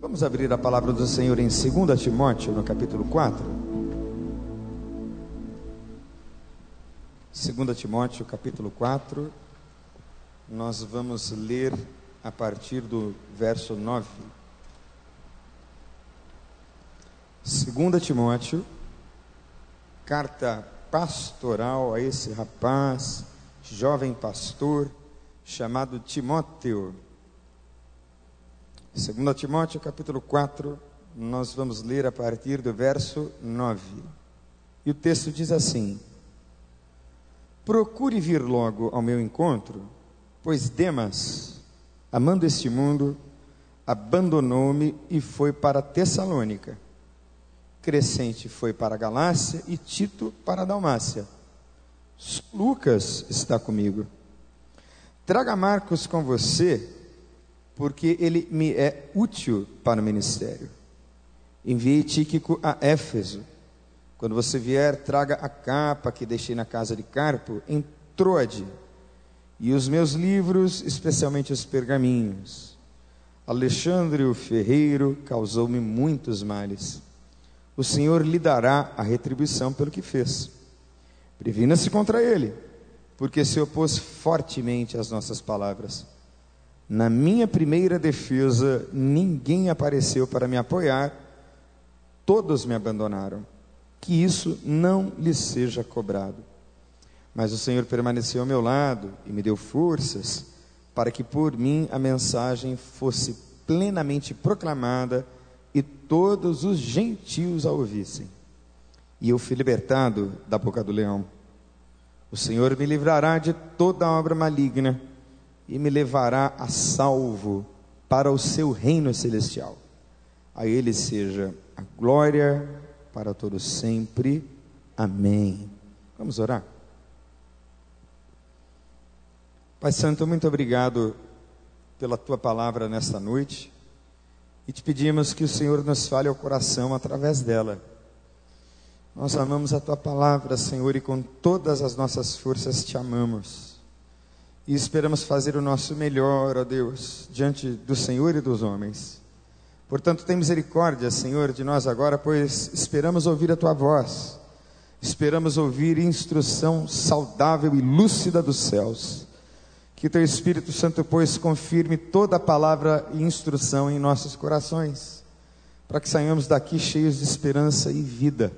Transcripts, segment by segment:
Vamos abrir a palavra do Senhor em 2 Timóteo, no capítulo 4. 2 Timóteo, capítulo 4. Nós vamos ler a partir do verso 9. 2 Timóteo, carta pastoral a esse rapaz, jovem pastor, chamado Timóteo. 2 Timóteo capítulo 4, nós vamos ler a partir do verso 9. E o texto diz assim: Procure vir logo ao meu encontro, pois Demas, amando este mundo, abandonou-me e foi para Tessalônica. Crescente foi para a Galácia e Tito para a Dalmácia. Lucas está comigo. Traga Marcos com você, porque ele me é útil para o ministério. Enviei Tíquico a Éfeso. Quando você vier, traga a capa que deixei na casa de Carpo em Troade, e os meus livros, especialmente os pergaminhos. Alexandre o ferreiro causou-me muitos males. O Senhor lhe dará a retribuição pelo que fez. Previna-se contra ele porque se opôs fortemente às nossas palavras. Na minha primeira defesa, ninguém apareceu para me apoiar, todos me abandonaram. Que isso não lhe seja cobrado. Mas o Senhor permaneceu ao meu lado e me deu forças para que por mim a mensagem fosse plenamente proclamada e todos os gentios a ouvissem. E eu fui libertado da boca do leão. O Senhor me livrará de toda obra maligna e me levará a salvo para o seu reino celestial. A Ele seja a glória para todos sempre. Amém. Vamos orar? Pai Santo, muito obrigado pela tua palavra nesta noite e te pedimos que o Senhor nos fale ao coração através dela. Nós amamos a tua palavra, Senhor, e com todas as nossas forças te amamos. E esperamos fazer o nosso melhor, ó Deus, diante do Senhor e dos homens. Portanto, tem misericórdia, Senhor, de nós agora, pois esperamos ouvir a tua voz. Esperamos ouvir instrução saudável e lúcida dos céus. Que teu Espírito Santo, pois, confirme toda a palavra e instrução em nossos corações, para que saiamos daqui cheios de esperança e vida.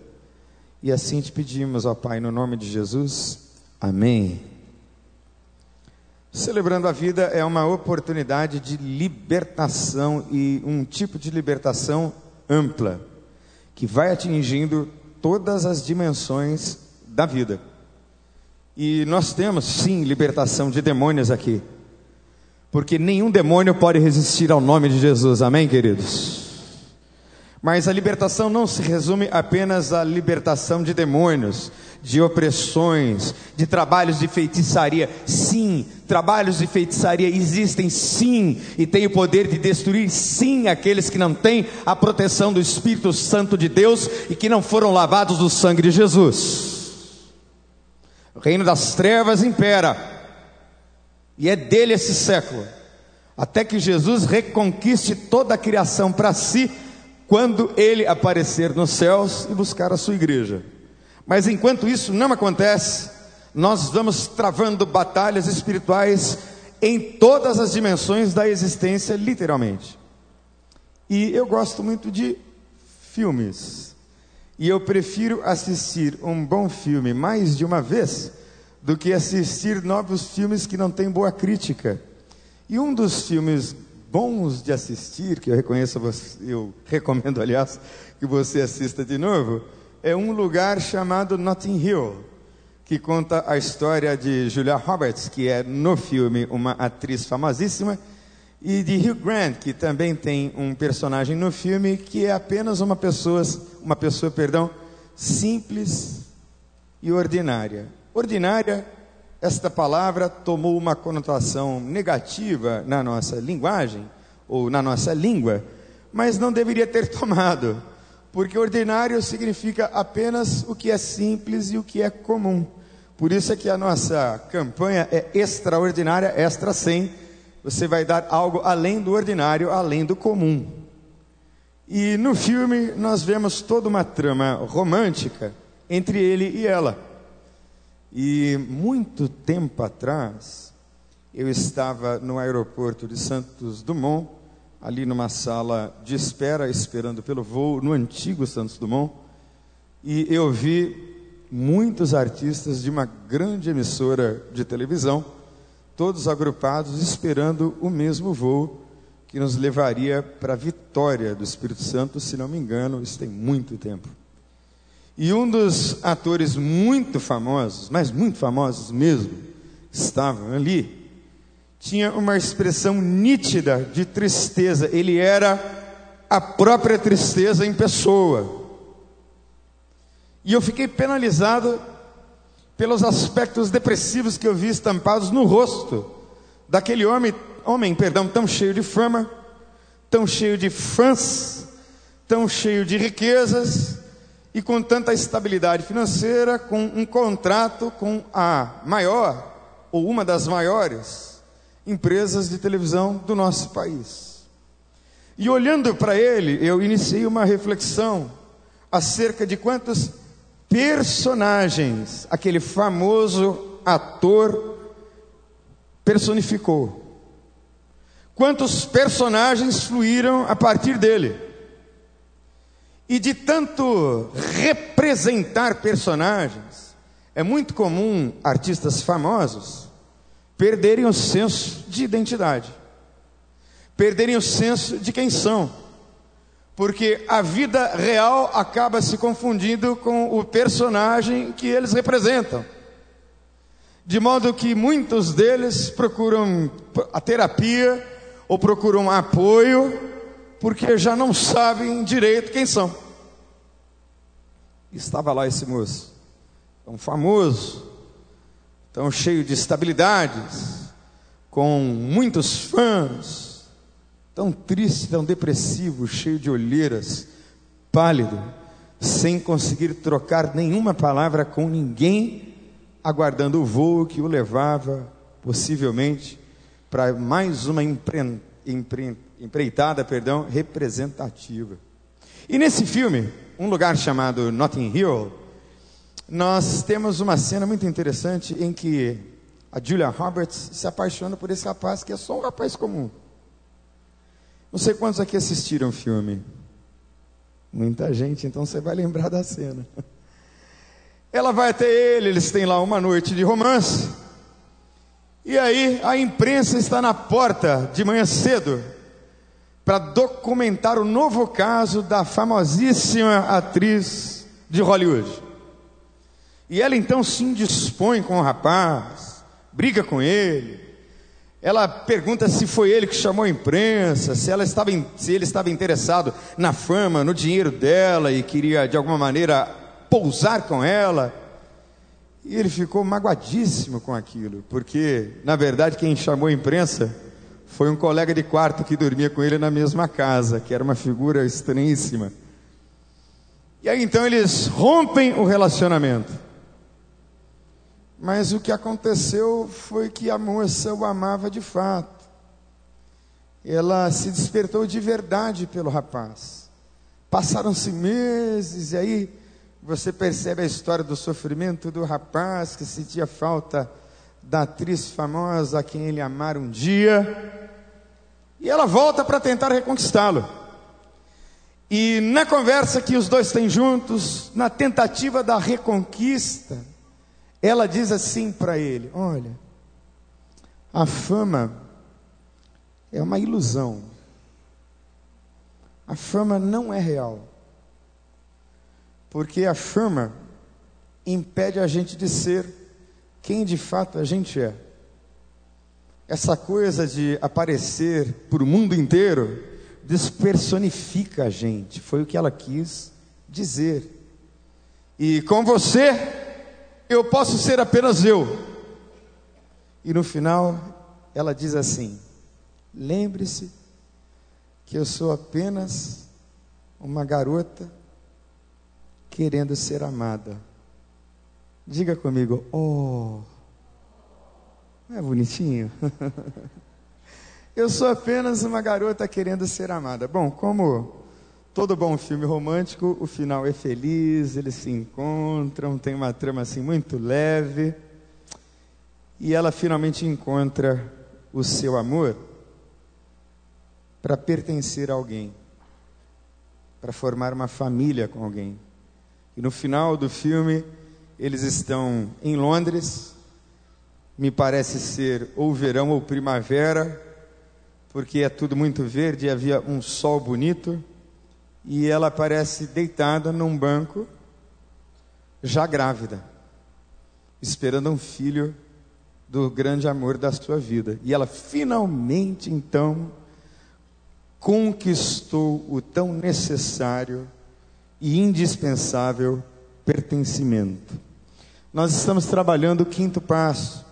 E assim te pedimos, ó Pai, no nome de Jesus. Amém. Celebrando a vida é uma oportunidade de libertação e um tipo de libertação ampla, que vai atingindo todas as dimensões da vida. E nós temos sim libertação de demônios aqui, porque nenhum demônio pode resistir ao nome de Jesus, amém, queridos? Mas a libertação não se resume apenas à libertação de demônios, de opressões, de trabalhos de feitiçaria. Sim, trabalhos de feitiçaria existem sim, e têm o poder de destruir sim aqueles que não têm a proteção do Espírito Santo de Deus e que não foram lavados do sangue de Jesus. O reino das trevas impera, e é dele esse século, até que Jesus reconquiste toda a criação para si quando ele aparecer nos céus e buscar a sua igreja. Mas enquanto isso não acontece, nós vamos travando batalhas espirituais em todas as dimensões da existência, literalmente. E eu gosto muito de filmes. E eu prefiro assistir um bom filme mais de uma vez do que assistir novos filmes que não têm boa crítica. E um dos filmes bons de assistir, que eu reconheço, eu recomendo, aliás, que você assista de novo, é um lugar chamado Notting Hill, que conta a história de Julia Roberts, que é no filme uma atriz famosíssima, e de Hugh Grant, que também tem um personagem no filme que é apenas uma pessoa, uma pessoa, perdão, simples e ordinária. Ordinária esta palavra tomou uma conotação negativa na nossa linguagem, ou na nossa língua, mas não deveria ter tomado, porque ordinário significa apenas o que é simples e o que é comum. Por isso é que a nossa campanha é extraordinária, extra sem. Você vai dar algo além do ordinário, além do comum. E no filme nós vemos toda uma trama romântica entre ele e ela. E muito tempo atrás, eu estava no aeroporto de Santos Dumont, ali numa sala de espera, esperando pelo voo, no antigo Santos Dumont, e eu vi muitos artistas de uma grande emissora de televisão, todos agrupados esperando o mesmo voo que nos levaria para a vitória do Espírito Santo, se não me engano, isso tem muito tempo. E um dos atores muito famosos, mas muito famosos mesmo, estavam ali, tinha uma expressão nítida de tristeza. Ele era a própria tristeza em pessoa. E eu fiquei penalizado pelos aspectos depressivos que eu vi estampados no rosto daquele homem, homem, perdão, tão cheio de fama, tão cheio de fãs, tão cheio de riquezas, e com tanta estabilidade financeira, com um contrato com a maior ou uma das maiores empresas de televisão do nosso país. E olhando para ele, eu iniciei uma reflexão acerca de quantos personagens aquele famoso ator personificou. Quantos personagens fluíram a partir dele. E de tanto representar personagens, é muito comum artistas famosos perderem o senso de identidade, perderem o senso de quem são, porque a vida real acaba se confundindo com o personagem que eles representam. De modo que muitos deles procuram a terapia ou procuram apoio porque já não sabem direito quem são. Estava lá esse moço, tão famoso, tão cheio de estabilidades, com muitos fãs, tão triste, tão depressivo, cheio de olheiras, pálido, sem conseguir trocar nenhuma palavra com ninguém, aguardando o voo que o levava, possivelmente, para mais uma empre... Empre empreitada, perdão, representativa. E nesse filme, um lugar chamado Notting Hill, nós temos uma cena muito interessante em que a Julia Roberts se apaixona por esse rapaz que é só um rapaz comum. Não sei quantos aqui assistiram o filme. Muita gente, então você vai lembrar da cena. Ela vai até ele, eles têm lá uma noite de romance. E aí a imprensa está na porta de manhã cedo para documentar o novo caso da famosíssima atriz de Hollywood. E ela então se indispõe com o rapaz, briga com ele. Ela pergunta se foi ele que chamou a imprensa, se, ela estava, se ele estava interessado na fama, no dinheiro dela e queria de alguma maneira pousar com ela. E ele ficou magoadíssimo com aquilo, porque na verdade quem chamou a imprensa foi um colega de quarto que dormia com ele na mesma casa, que era uma figura estranhíssima. E aí então eles rompem o relacionamento. Mas o que aconteceu foi que a moça o amava de fato. Ela se despertou de verdade pelo rapaz. Passaram-se meses e aí você percebe a história do sofrimento do rapaz que sentia falta da atriz famosa a quem ele amara um dia. E ela volta para tentar reconquistá-lo. E na conversa que os dois têm juntos, na tentativa da reconquista, ela diz assim para ele: Olha, a fama é uma ilusão. A fama não é real. Porque a fama impede a gente de ser quem de fato a gente é essa coisa de aparecer para o mundo inteiro despersonifica a gente. Foi o que ela quis dizer. E com você, eu posso ser apenas eu. E no final, ela diz assim: lembre-se que eu sou apenas uma garota querendo ser amada. Diga comigo, oh. Não é bonitinho? Eu sou apenas uma garota querendo ser amada. Bom, como todo bom filme romântico, o final é feliz, eles se encontram, tem uma trama assim muito leve. E ela finalmente encontra o seu amor para pertencer a alguém, para formar uma família com alguém. E no final do filme, eles estão em Londres, me parece ser ou verão ou primavera, porque é tudo muito verde e havia um sol bonito, e ela aparece deitada num banco, já grávida, esperando um filho do grande amor da sua vida. E ela finalmente, então, conquistou o tão necessário e indispensável pertencimento. Nós estamos trabalhando o quinto passo.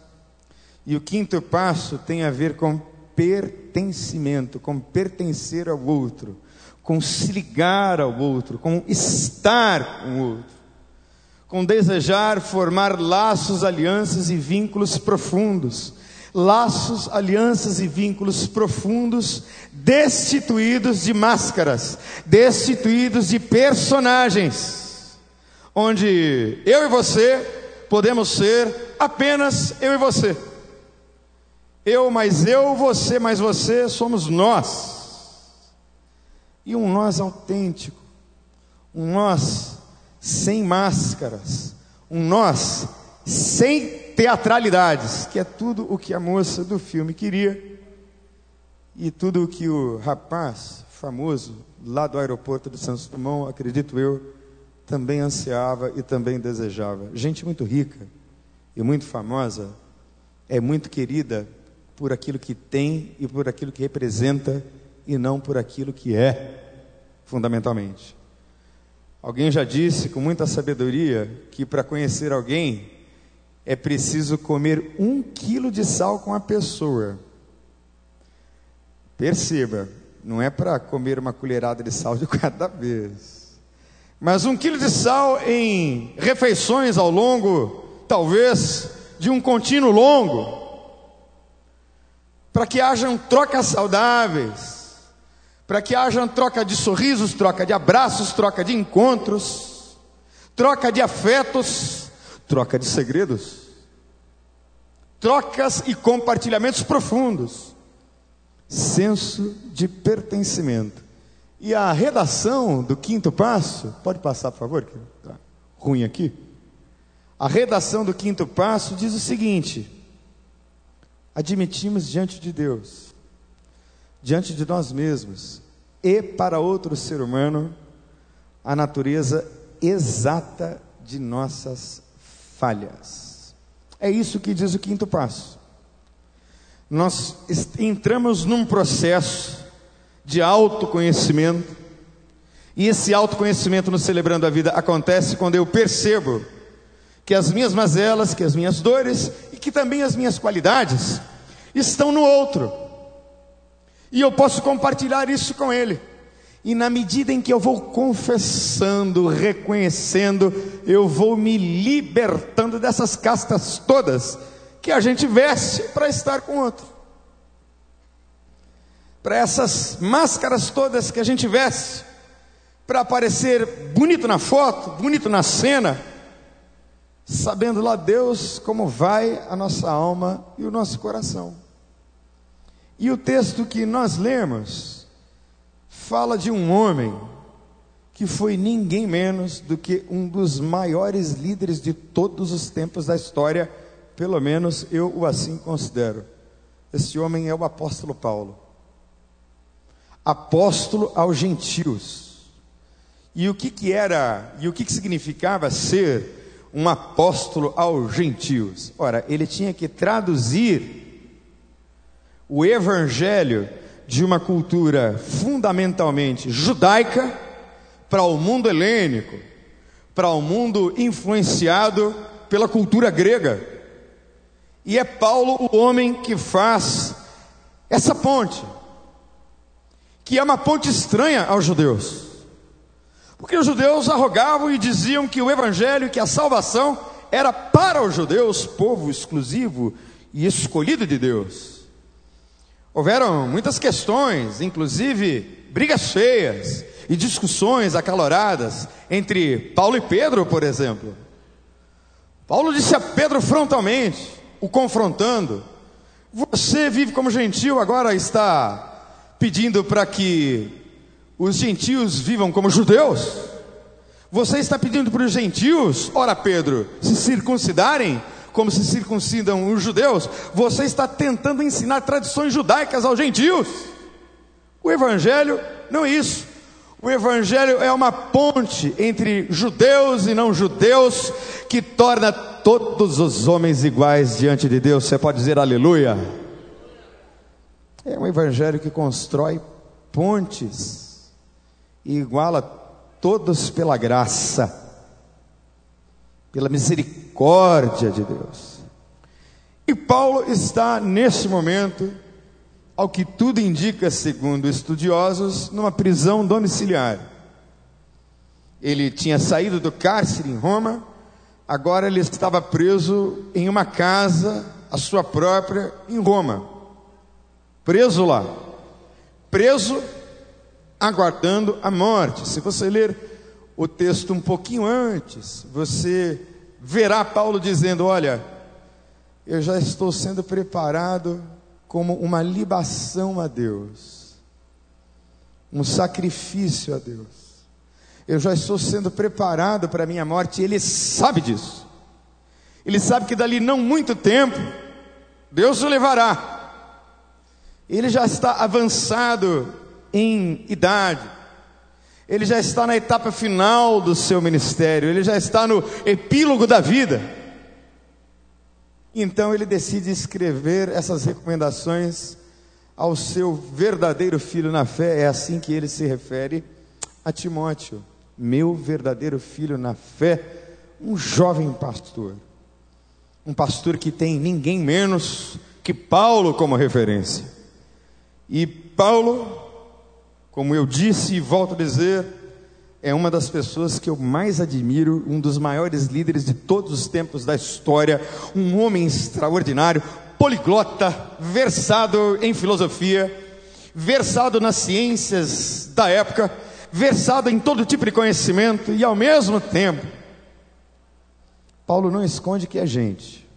E o quinto passo tem a ver com pertencimento, com pertencer ao outro, com se ligar ao outro, com estar com o outro com desejar formar laços, alianças e vínculos profundos. Laços, alianças e vínculos profundos, destituídos de máscaras, destituídos de personagens, onde eu e você podemos ser apenas eu e você. Eu mais eu, você mais você, somos nós. E um nós autêntico, um nós sem máscaras, um nós sem teatralidades, que é tudo o que a moça do filme queria e tudo o que o rapaz famoso lá do aeroporto de Santos Dumont, acredito eu, também ansiava e também desejava. Gente muito rica e muito famosa é muito querida por aquilo que tem e por aquilo que representa e não por aquilo que é, fundamentalmente. Alguém já disse com muita sabedoria que para conhecer alguém é preciso comer um quilo de sal com a pessoa. Perceba, não é para comer uma colherada de sal de cada vez, mas um quilo de sal em refeições ao longo, talvez, de um contínuo longo, para que hajam trocas saudáveis para que haja troca de sorrisos, troca de abraços, troca de encontros, troca de afetos, troca de segredos, trocas e compartilhamentos profundos, senso de pertencimento. E a redação do quinto passo, pode passar, por favor, que tá ruim aqui. A redação do quinto passo diz o seguinte: admitimos diante de Deus diante de nós mesmos e para outro ser humano a natureza exata de nossas falhas. É isso que diz o quinto passo. Nós entramos num processo de autoconhecimento, e esse autoconhecimento no Celebrando a Vida acontece quando eu percebo que as minhas mazelas, que as minhas dores e que também as minhas qualidades estão no outro. E eu posso compartilhar isso com Ele. E na medida em que eu vou confessando, reconhecendo, eu vou me libertando dessas castas todas que a gente veste para estar com outro. Para essas máscaras todas que a gente veste para aparecer bonito na foto, bonito na cena, sabendo lá Deus como vai a nossa alma e o nosso coração. E o texto que nós lemos fala de um homem que foi ninguém menos do que um dos maiores líderes de todos os tempos da história, pelo menos eu o assim considero. Esse homem é o apóstolo Paulo. Apóstolo aos gentios. E o que, que era, e o que, que significava ser um apóstolo aos gentios? Ora, ele tinha que traduzir o evangelho de uma cultura fundamentalmente judaica para o mundo helênico, para o mundo influenciado pela cultura grega. E é Paulo o homem que faz essa ponte, que é uma ponte estranha aos judeus. Porque os judeus arrogavam e diziam que o evangelho, que a salvação era para os judeus, povo exclusivo e escolhido de Deus. Houveram muitas questões, inclusive brigas feias, e discussões acaloradas entre Paulo e Pedro, por exemplo. Paulo disse a Pedro frontalmente, o confrontando: Você vive como gentil, agora está pedindo para que os gentios vivam como judeus? Você está pedindo para os gentios, ora Pedro, se circuncidarem como se circuncidam os judeus? Você está tentando ensinar tradições judaicas aos gentios. O Evangelho não é isso. O Evangelho é uma ponte entre judeus e não judeus que torna todos os homens iguais diante de Deus. Você pode dizer aleluia. É um Evangelho que constrói pontes e iguala todos pela graça, pela misericórdia de Deus. E Paulo está nesse momento ao que tudo indica, segundo estudiosos, numa prisão domiciliar. Ele tinha saído do cárcere em Roma, agora ele estava preso em uma casa, a sua própria, em Roma. Preso lá. Preso, aguardando a morte. Se você ler o texto um pouquinho antes, você verá Paulo dizendo: Olha, eu já estou sendo preparado como uma libação a Deus, um sacrifício a Deus. Eu já estou sendo preparado para a minha morte, e Ele sabe disso. Ele sabe que dali não muito tempo, Deus o levará. Ele já está avançado em idade, ele já está na etapa final do seu ministério, ele já está no epílogo da vida. Então ele decide escrever essas recomendações ao seu verdadeiro filho na fé, é assim que ele se refere a Timóteo, meu verdadeiro filho na fé, um jovem pastor, um pastor que tem ninguém menos que Paulo como referência. E Paulo, como eu disse e volto a dizer, é uma das pessoas que eu mais admiro, um dos maiores líderes de todos os tempos da história, um homem extraordinário, poliglota, versado em filosofia, versado nas ciências da época, versado em todo tipo de conhecimento e ao mesmo tempo, Paulo não esconde que é gente.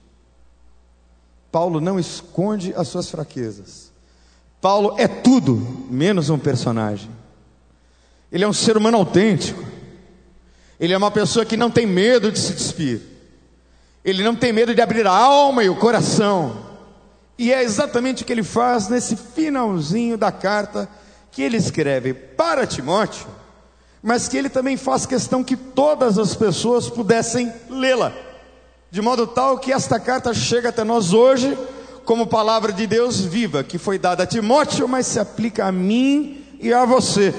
Paulo não esconde as suas fraquezas. Paulo é tudo menos um personagem. Ele é um ser humano autêntico. Ele é uma pessoa que não tem medo de se despir. Ele não tem medo de abrir a alma e o coração. E é exatamente o que ele faz nesse finalzinho da carta que ele escreve para Timóteo, mas que ele também faz questão que todas as pessoas pudessem lê-la, de modo tal que esta carta chega até nós hoje como palavra de Deus viva, que foi dada a Timóteo, mas se aplica a mim e a você.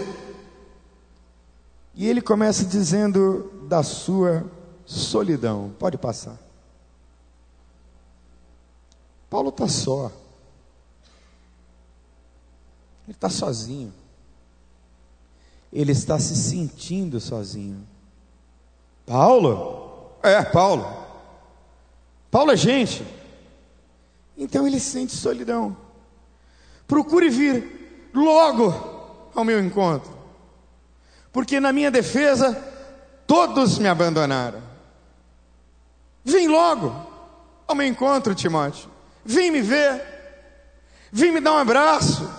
E ele começa dizendo da sua solidão. Pode passar. Paulo está só. Ele está sozinho. Ele está se sentindo sozinho. Paulo? É, Paulo. Paulo é gente. Então ele sente solidão. Procure vir logo ao meu encontro porque na minha defesa todos me abandonaram. Vem logo ao meu encontro, Timóteo. Vem me ver. Vem me dar um abraço.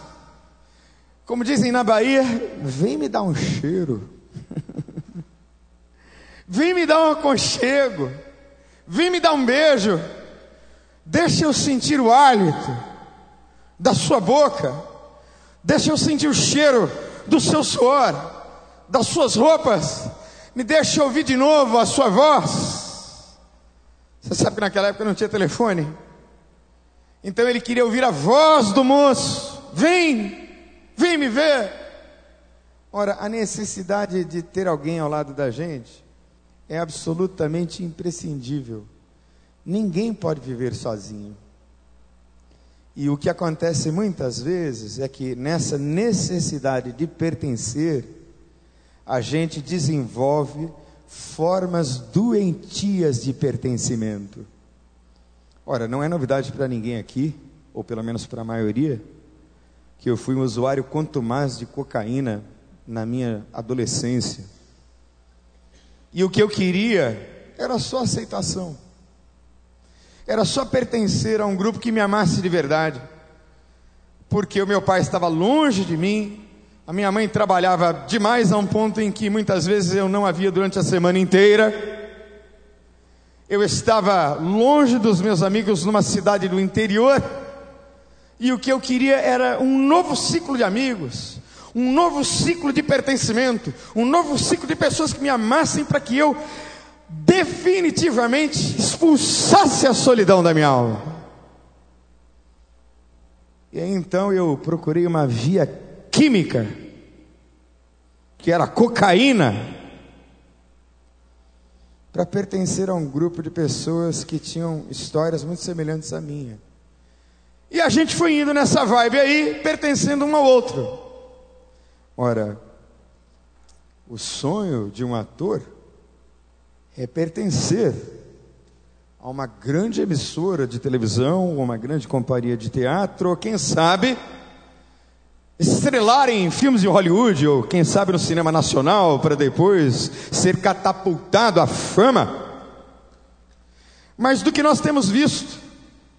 Como dizem na Bahia, vem me dar um cheiro. vem me dar um aconchego. Vem me dar um beijo. Deixa eu sentir o hálito da sua boca. Deixa eu sentir o cheiro do seu suor das suas roupas, me deixe ouvir de novo a sua voz. Você sabe que naquela época não tinha telefone. Então ele queria ouvir a voz do moço: Vem, vem me ver. Ora, a necessidade de ter alguém ao lado da gente é absolutamente imprescindível. Ninguém pode viver sozinho. E o que acontece muitas vezes é que nessa necessidade de pertencer, a gente desenvolve formas doentias de pertencimento. Ora, não é novidade para ninguém aqui, ou pelo menos para a maioria, que eu fui um usuário quanto mais de cocaína na minha adolescência. E o que eu queria era só aceitação. Era só pertencer a um grupo que me amasse de verdade. Porque o meu pai estava longe de mim, a minha mãe trabalhava demais a um ponto em que muitas vezes eu não havia durante a semana inteira. Eu estava longe dos meus amigos numa cidade do interior. E o que eu queria era um novo ciclo de amigos, um novo ciclo de pertencimento, um novo ciclo de pessoas que me amassem para que eu definitivamente expulsasse a solidão da minha alma. E aí, então eu procurei uma via química, que era cocaína, para pertencer a um grupo de pessoas que tinham histórias muito semelhantes à minha. E a gente foi indo nessa vibe aí, pertencendo um ao outro. Ora, o sonho de um ator é pertencer a uma grande emissora de televisão, uma grande companhia de teatro, ou quem sabe, estrelar em filmes de Hollywood, ou quem sabe no cinema nacional, para depois ser catapultado à fama. Mas do que nós temos visto,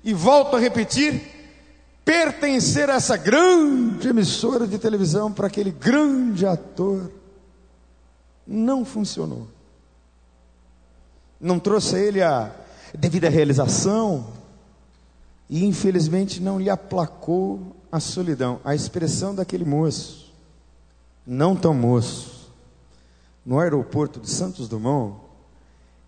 e volto a repetir, pertencer a essa grande emissora de televisão para aquele grande ator, não funcionou. Não trouxe a ele a devida realização, e infelizmente não lhe aplacou a solidão, a expressão daquele moço, não tão moço, no aeroporto de Santos Dumont,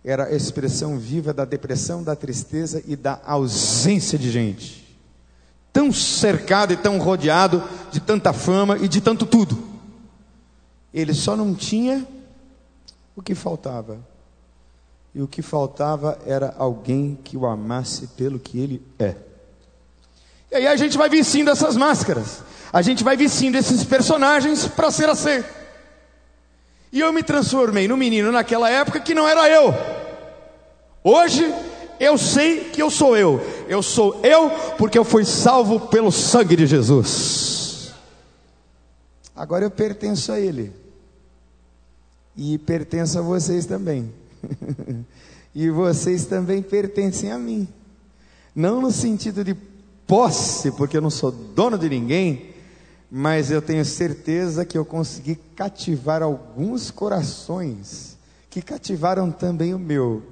era a expressão viva da depressão, da tristeza e da ausência de gente. Tão cercado e tão rodeado de tanta fama e de tanto tudo. Ele só não tinha o que faltava. E o que faltava era alguém que o amasse pelo que ele é. E aí a gente vai vestindo essas máscaras. A gente vai vestindo esses personagens para ser assim. E eu me transformei no menino naquela época que não era eu. Hoje eu sei que eu sou eu. Eu sou eu porque eu fui salvo pelo sangue de Jesus. Agora eu pertenço a Ele. E pertenço a vocês também. e vocês também pertencem a mim. Não no sentido de posse, porque eu não sou dono de ninguém, mas eu tenho certeza que eu consegui cativar alguns corações que cativaram também o meu.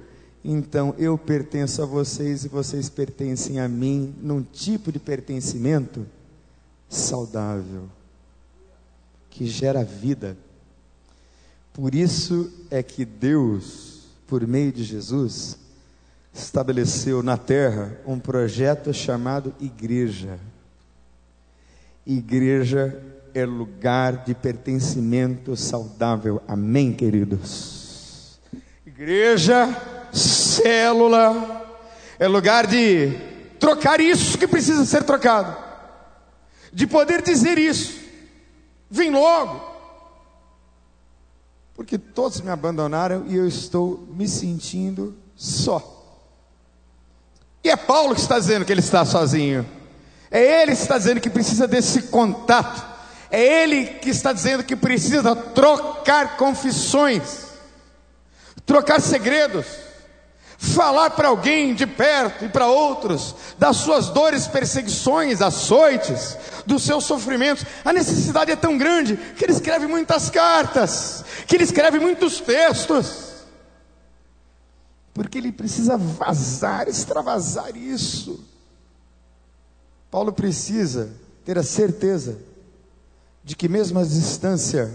Então eu pertenço a vocês e vocês pertencem a mim num tipo de pertencimento saudável, que gera vida. Por isso é que Deus, por meio de Jesus, estabeleceu na terra um projeto chamado igreja. Igreja é lugar de pertencimento saudável. Amém, queridos? Igreja, célula, é lugar de trocar isso que precisa ser trocado, de poder dizer isso. Vem logo, porque todos me abandonaram e eu estou me sentindo só. E é Paulo que está dizendo que ele está sozinho. É ele que está dizendo que precisa desse contato. É ele que está dizendo que precisa trocar confissões, trocar segredos, falar para alguém de perto e para outros das suas dores, perseguições, açoites, dos seus sofrimentos. A necessidade é tão grande que ele escreve muitas cartas, que ele escreve muitos textos porque ele precisa vazar, extravasar isso. Paulo precisa ter a certeza de que, mesmo à distância,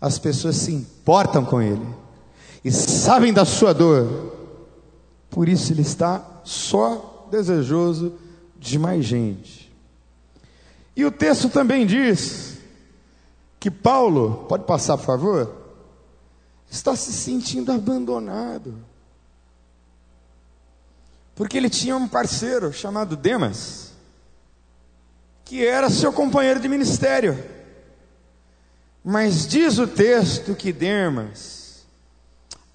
as pessoas se importam com ele e sabem da sua dor, por isso ele está só desejoso de mais gente. E o texto também diz que Paulo, pode passar por favor, está se sentindo abandonado. Porque ele tinha um parceiro chamado Demas, que era seu companheiro de ministério. Mas diz o texto que Demas,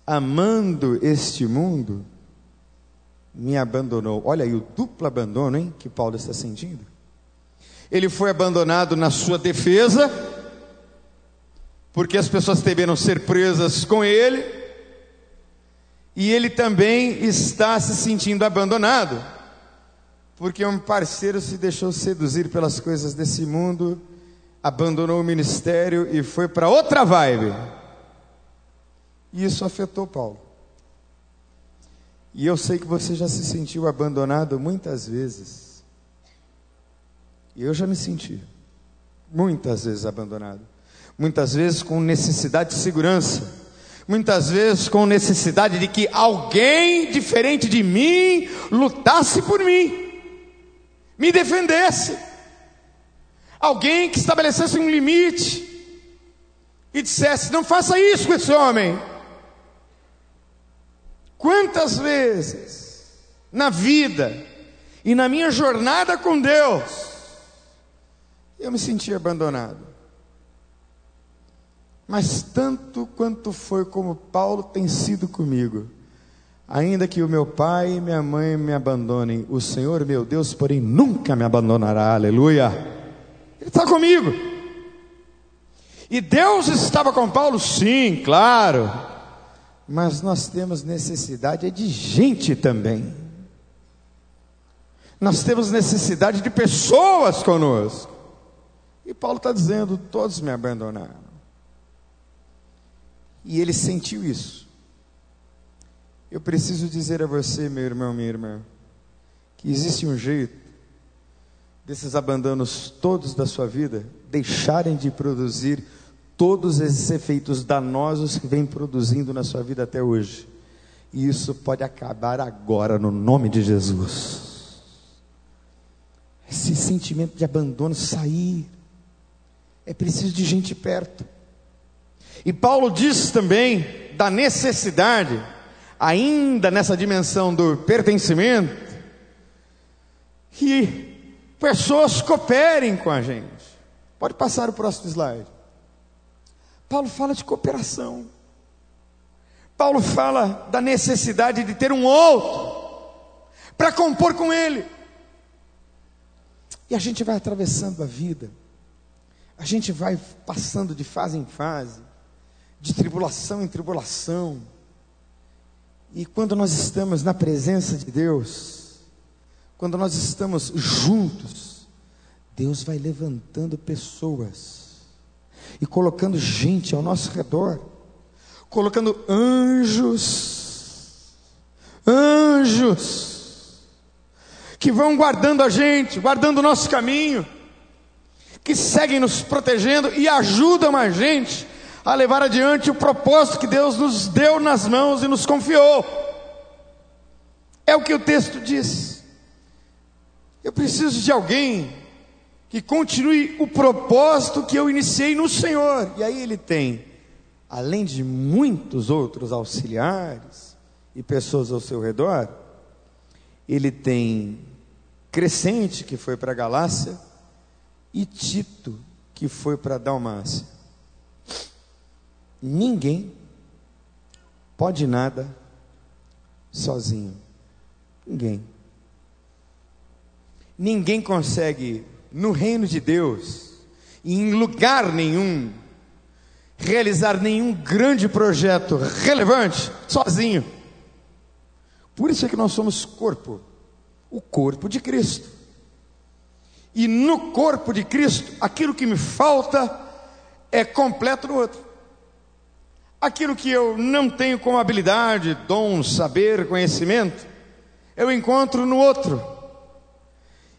amando este mundo, me abandonou. Olha aí o duplo abandono, hein, que Paulo está sentindo. Ele foi abandonado na sua defesa, porque as pessoas temeram ser presas com ele, e ele também está se sentindo abandonado, porque um parceiro se deixou seduzir pelas coisas desse mundo, abandonou o ministério e foi para outra vibe. E isso afetou Paulo. E eu sei que você já se sentiu abandonado muitas vezes. E eu já me senti muitas vezes abandonado. Muitas vezes com necessidade de segurança. Muitas vezes com necessidade de que alguém diferente de mim lutasse por mim, me defendesse. Alguém que estabelecesse um limite e dissesse: Não faça isso com esse homem. Quantas vezes na vida e na minha jornada com Deus eu me senti abandonado. Mas tanto quanto foi como Paulo tem sido comigo, ainda que o meu pai e minha mãe me abandonem, o Senhor meu Deus, porém, nunca me abandonará, aleluia. Ele está comigo. E Deus estava com Paulo, sim, claro mas nós temos necessidade de gente também. Nós temos necessidade de pessoas conosco. E Paulo está dizendo: todos me abandonaram. E ele sentiu isso. Eu preciso dizer a você, meu irmão, minha irmã, que existe um jeito desses abandonos todos da sua vida deixarem de produzir todos esses efeitos danosos que vem produzindo na sua vida até hoje. E isso pode acabar agora, no nome de Jesus. Esse sentimento de abandono sair. É preciso de gente perto. E Paulo diz também da necessidade, ainda nessa dimensão do pertencimento, que pessoas cooperem com a gente. Pode passar o próximo slide. Paulo fala de cooperação. Paulo fala da necessidade de ter um outro para compor com ele. E a gente vai atravessando a vida, a gente vai passando de fase em fase, de tribulação em tribulação. E quando nós estamos na presença de Deus, quando nós estamos juntos, Deus vai levantando pessoas e colocando gente ao nosso redor, colocando anjos, anjos, que vão guardando a gente, guardando o nosso caminho, que seguem nos protegendo e ajudam a gente a levar adiante o propósito que Deus nos deu nas mãos e nos confiou. É o que o texto diz. Eu preciso de alguém que continue o propósito que eu iniciei no Senhor. E aí ele tem, além de muitos outros auxiliares e pessoas ao seu redor, ele tem Crescente, que foi para Galácia, e Tito, que foi para Dalmácia. Ninguém pode nada sozinho. Ninguém. Ninguém consegue no reino de Deus, e em lugar nenhum, realizar nenhum grande projeto relevante sozinho. Por isso é que nós somos corpo, o corpo de Cristo. E no corpo de Cristo, aquilo que me falta é completo no outro. Aquilo que eu não tenho como habilidade, dom, saber, conhecimento, eu encontro no outro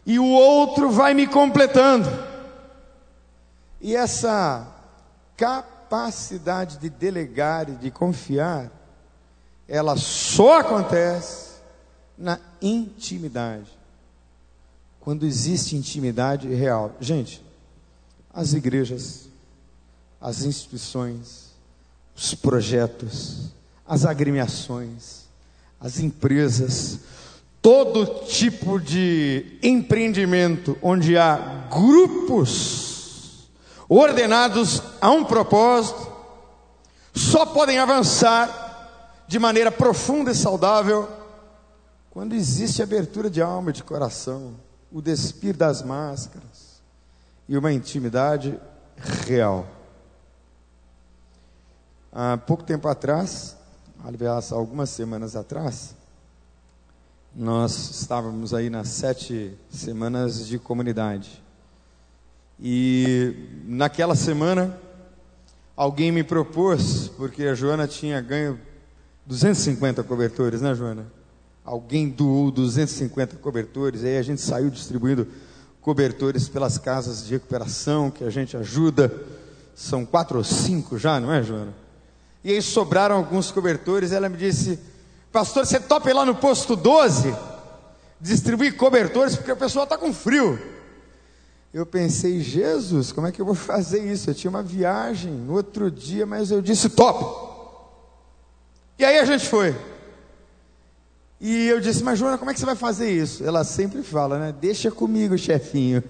e o outro vai me completando. E essa capacidade de delegar e de confiar, ela só acontece na intimidade. Quando existe intimidade real. Gente, as igrejas, as instituições, os projetos, as agremiações, as empresas, todo tipo de empreendimento onde há grupos ordenados a um propósito, só podem avançar de maneira profunda e saudável quando existe abertura de alma e de coração, o despir das máscaras e uma intimidade real. há pouco tempo atrás, aliás, algumas semanas atrás, nós estávamos aí nas sete semanas de comunidade. E naquela semana, alguém me propôs, porque a Joana tinha ganho 250 cobertores, né, Joana? Alguém doou 250 cobertores, aí a gente saiu distribuindo cobertores pelas casas de recuperação que a gente ajuda. São quatro ou cinco já, não é, Joana? E aí sobraram alguns cobertores. Ela me disse: Pastor, você topa ir lá no posto 12 distribuir cobertores porque a pessoa está com frio. Eu pensei, Jesus, como é que eu vou fazer isso? Eu tinha uma viagem no outro dia, mas eu disse, top. E aí a gente foi. E eu disse, mas Joana, como é que você vai fazer isso? Ela sempre fala, né? Deixa comigo, chefinho.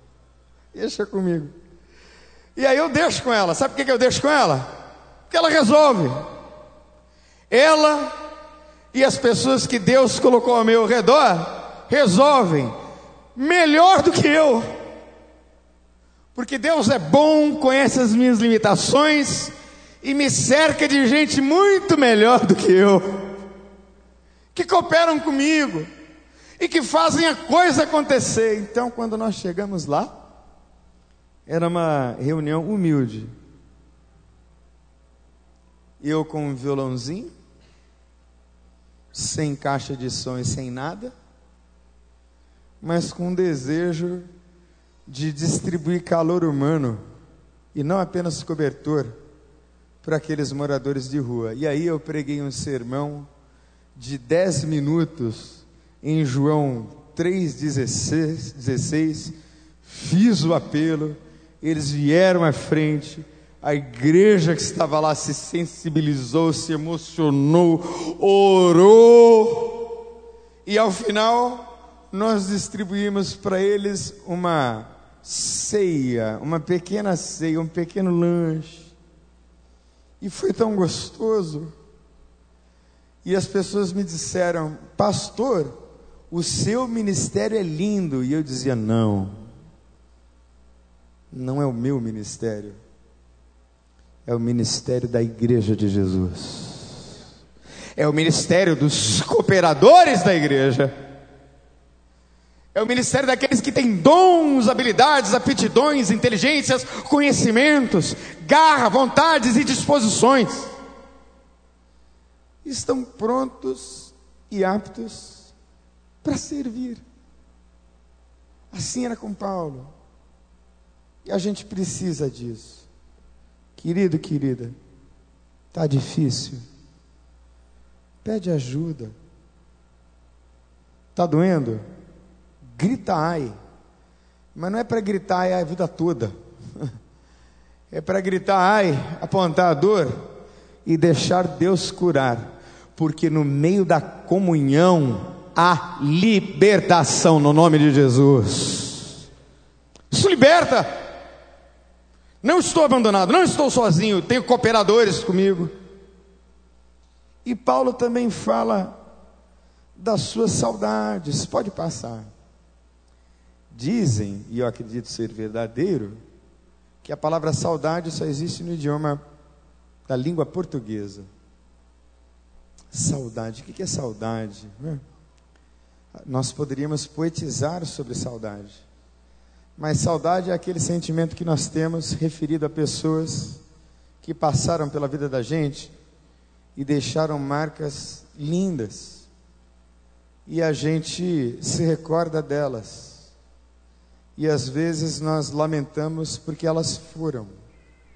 Deixa comigo. E aí eu deixo com ela. Sabe por que eu deixo com ela? Porque ela resolve. Ela e as pessoas que Deus colocou ao meu redor resolvem melhor do que eu. Porque Deus é bom, conhece as minhas limitações e me cerca de gente muito melhor do que eu, que cooperam comigo e que fazem a coisa acontecer. Então, quando nós chegamos lá, era uma reunião humilde. Eu com um violãozinho, sem caixa de som e sem nada, mas com desejo de distribuir calor humano e não apenas cobertor para aqueles moradores de rua. E aí eu preguei um sermão de 10 minutos em João 3,16, 16, fiz o apelo, eles vieram à frente, a igreja que estava lá se sensibilizou, se emocionou, orou, e ao final nós distribuímos para eles uma ceia, uma pequena ceia, um pequeno lanche. E foi tão gostoso. E as pessoas me disseram, pastor, o seu ministério é lindo. E eu dizia, não, não é o meu ministério, é o ministério da igreja de Jesus, é o ministério dos cooperadores da igreja. É o ministério daqueles que têm dons, habilidades, aptidões, inteligências, conhecimentos, garra, vontades e disposições. Estão prontos e aptos para servir. Assim era com Paulo. E a gente precisa disso. Querido, querida, está difícil. Pede ajuda. Está doendo? grita ai. Mas não é para gritar ai a vida toda. É para gritar ai, apontar a dor e deixar Deus curar. Porque no meio da comunhão há libertação no nome de Jesus. Isso liberta. Não estou abandonado, não estou sozinho, tenho cooperadores comigo. E Paulo também fala das suas saudades. Pode passar. Dizem, e eu acredito ser verdadeiro, que a palavra saudade só existe no idioma da língua portuguesa. Saudade, o que é saudade? Nós poderíamos poetizar sobre saudade, mas saudade é aquele sentimento que nós temos referido a pessoas que passaram pela vida da gente e deixaram marcas lindas, e a gente se recorda delas e às vezes nós lamentamos porque elas foram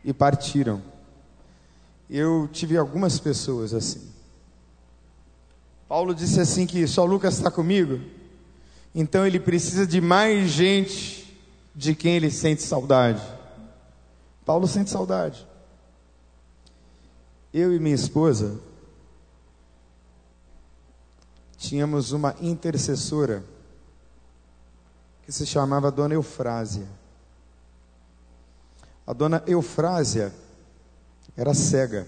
e partiram. Eu tive algumas pessoas assim. Paulo disse assim que só Lucas está comigo, então ele precisa de mais gente de quem ele sente saudade. Paulo sente saudade. Eu e minha esposa tínhamos uma intercessora que se chamava Dona Eufrásia. A Dona Eufrásia era cega.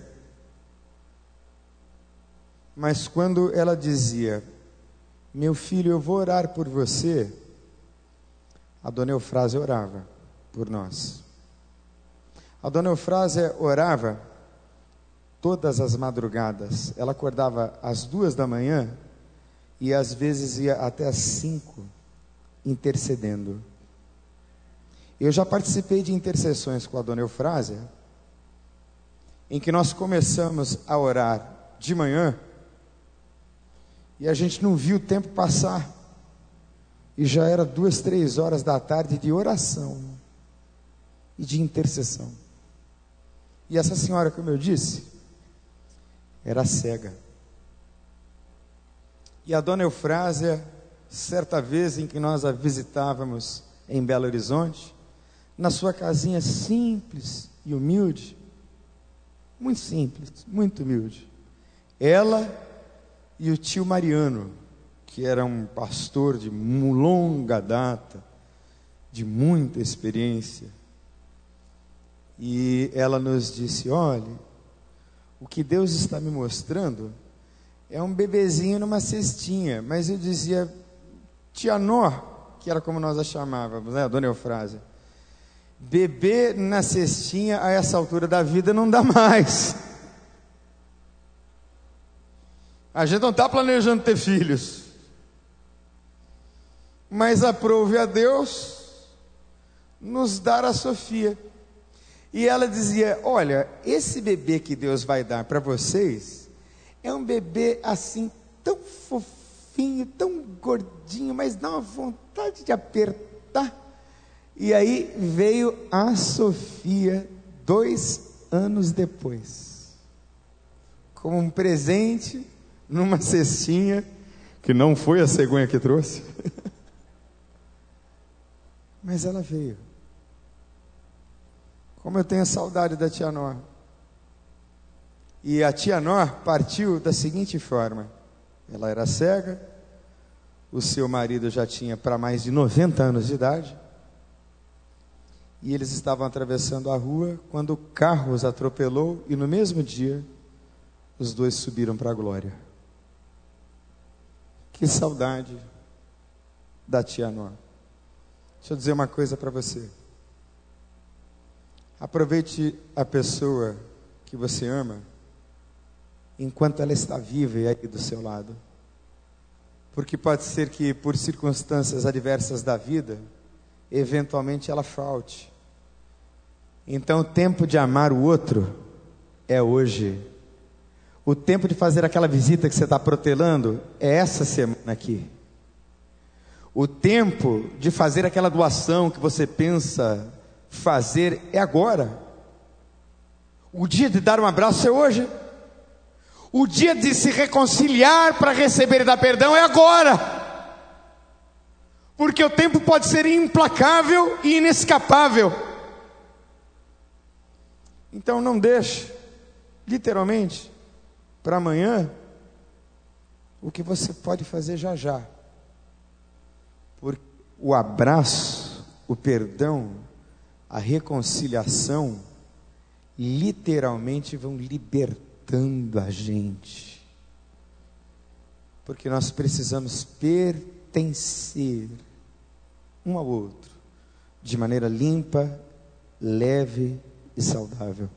Mas quando ela dizia: Meu filho, eu vou orar por você, a Dona Eufrásia orava por nós. A Dona Eufrásia orava todas as madrugadas. Ela acordava às duas da manhã e às vezes ia até às cinco intercedendo. Eu já participei de intercessões com a dona Eufrásia, em que nós começamos a orar de manhã e a gente não viu o tempo passar. E já era duas, três horas da tarde de oração e de intercessão. E essa senhora, como eu disse, era cega. E a dona Eufrásia, certa vez em que nós a visitávamos em Belo Horizonte, na sua casinha simples e humilde, muito simples, muito humilde, ela e o tio Mariano, que era um pastor de longa data, de muita experiência, e ela nos disse: Olhe, o que Deus está me mostrando é um bebezinho numa cestinha. Mas eu dizia, tia Nó, que era como nós a chamávamos, né, dona Eufrásia. Bebê na cestinha a essa altura da vida não dá mais. A gente não está planejando ter filhos. Mas aprove a Deus nos dar a Sofia. E ela dizia: Olha, esse bebê que Deus vai dar para vocês é um bebê assim, tão fofinho, tão gordinho, mas dá uma vontade de apertar. E aí veio a Sofia, dois anos depois, como um presente numa cestinha, que não foi a cegonha que trouxe, mas ela veio. Como eu tenho saudade da tia Nó. E a tia Nó partiu da seguinte forma: ela era cega, o seu marido já tinha para mais de 90 anos de idade, e eles estavam atravessando a rua quando o carro os atropelou, e no mesmo dia, os dois subiram para a glória. Que saudade da tia Nó. Deixa eu dizer uma coisa para você. Aproveite a pessoa que você ama enquanto ela está viva e aí do seu lado. Porque pode ser que por circunstâncias adversas da vida, eventualmente ela falte. Então o tempo de amar o outro é hoje. O tempo de fazer aquela visita que você está protelando é essa semana aqui. O tempo de fazer aquela doação que você pensa fazer é agora. O dia de dar um abraço é hoje. O dia de se reconciliar para receber e dar perdão é agora. Porque o tempo pode ser implacável e inescapável. Então não deixe, literalmente, para amanhã o que você pode fazer já já. O abraço, o perdão, a reconciliação literalmente vão libertando a gente. Porque nós precisamos pertencer um ao outro de maneira limpa, leve e saudável.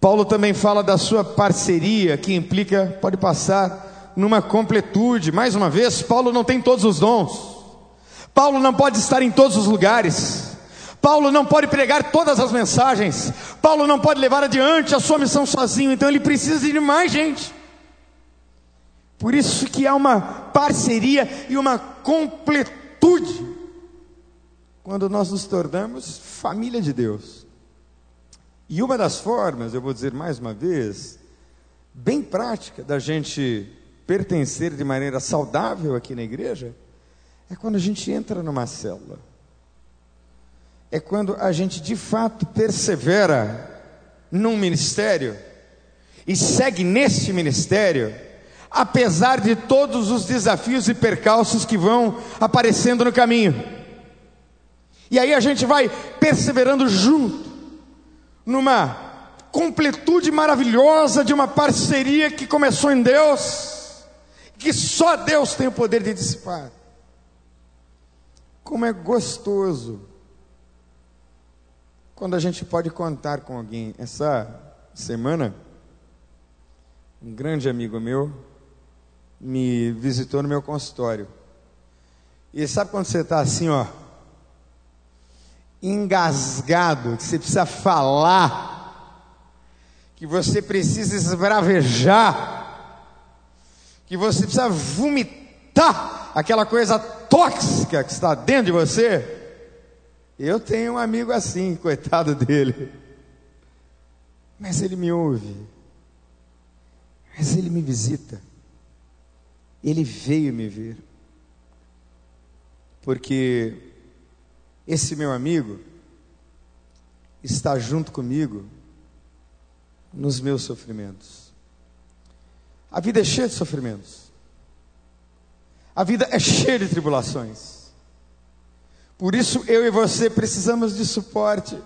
Paulo também fala da sua parceria, que implica, pode passar numa completude. Mais uma vez, Paulo não tem todos os dons. Paulo não pode estar em todos os lugares. Paulo não pode pregar todas as mensagens. Paulo não pode levar adiante a sua missão sozinho. Então ele precisa de mais gente. Por isso que há uma parceria e uma completude quando nós nos tornamos família de Deus. E uma das formas, eu vou dizer mais uma vez, bem prática da gente pertencer de maneira saudável aqui na igreja, é quando a gente entra numa célula é quando a gente de fato persevera num ministério e segue neste ministério, apesar de todos os desafios e percalços que vão aparecendo no caminho. E aí a gente vai perseverando junto, numa completude maravilhosa de uma parceria que começou em Deus, que só Deus tem o poder de dissipar. Como é gostoso quando a gente pode contar com alguém. Essa semana, um grande amigo meu, me visitou no meu consultório. E sabe quando você está assim, ó, engasgado, que você precisa falar, que você precisa esbravejar, que você precisa vomitar aquela coisa tóxica que está dentro de você? Eu tenho um amigo assim, coitado dele. Mas ele me ouve. Mas ele me visita. Ele veio me ver. Porque esse meu amigo está junto comigo nos meus sofrimentos. A vida é cheia de sofrimentos. A vida é cheia de tribulações. Por isso eu e você precisamos de suporte.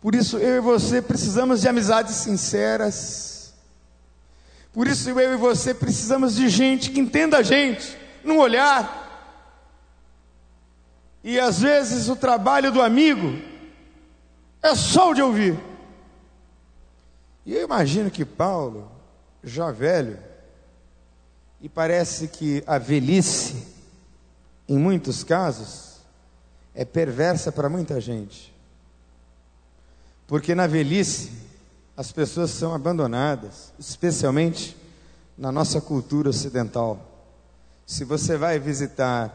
Por isso eu e você precisamos de amizades sinceras. Por isso eu e você precisamos de gente que entenda a gente, num olhar. E às vezes o trabalho do amigo é só o de ouvir. E eu imagino que Paulo, já velho, e parece que a velhice, em muitos casos, é perversa para muita gente. Porque na velhice as pessoas são abandonadas, especialmente na nossa cultura ocidental. Se você vai visitar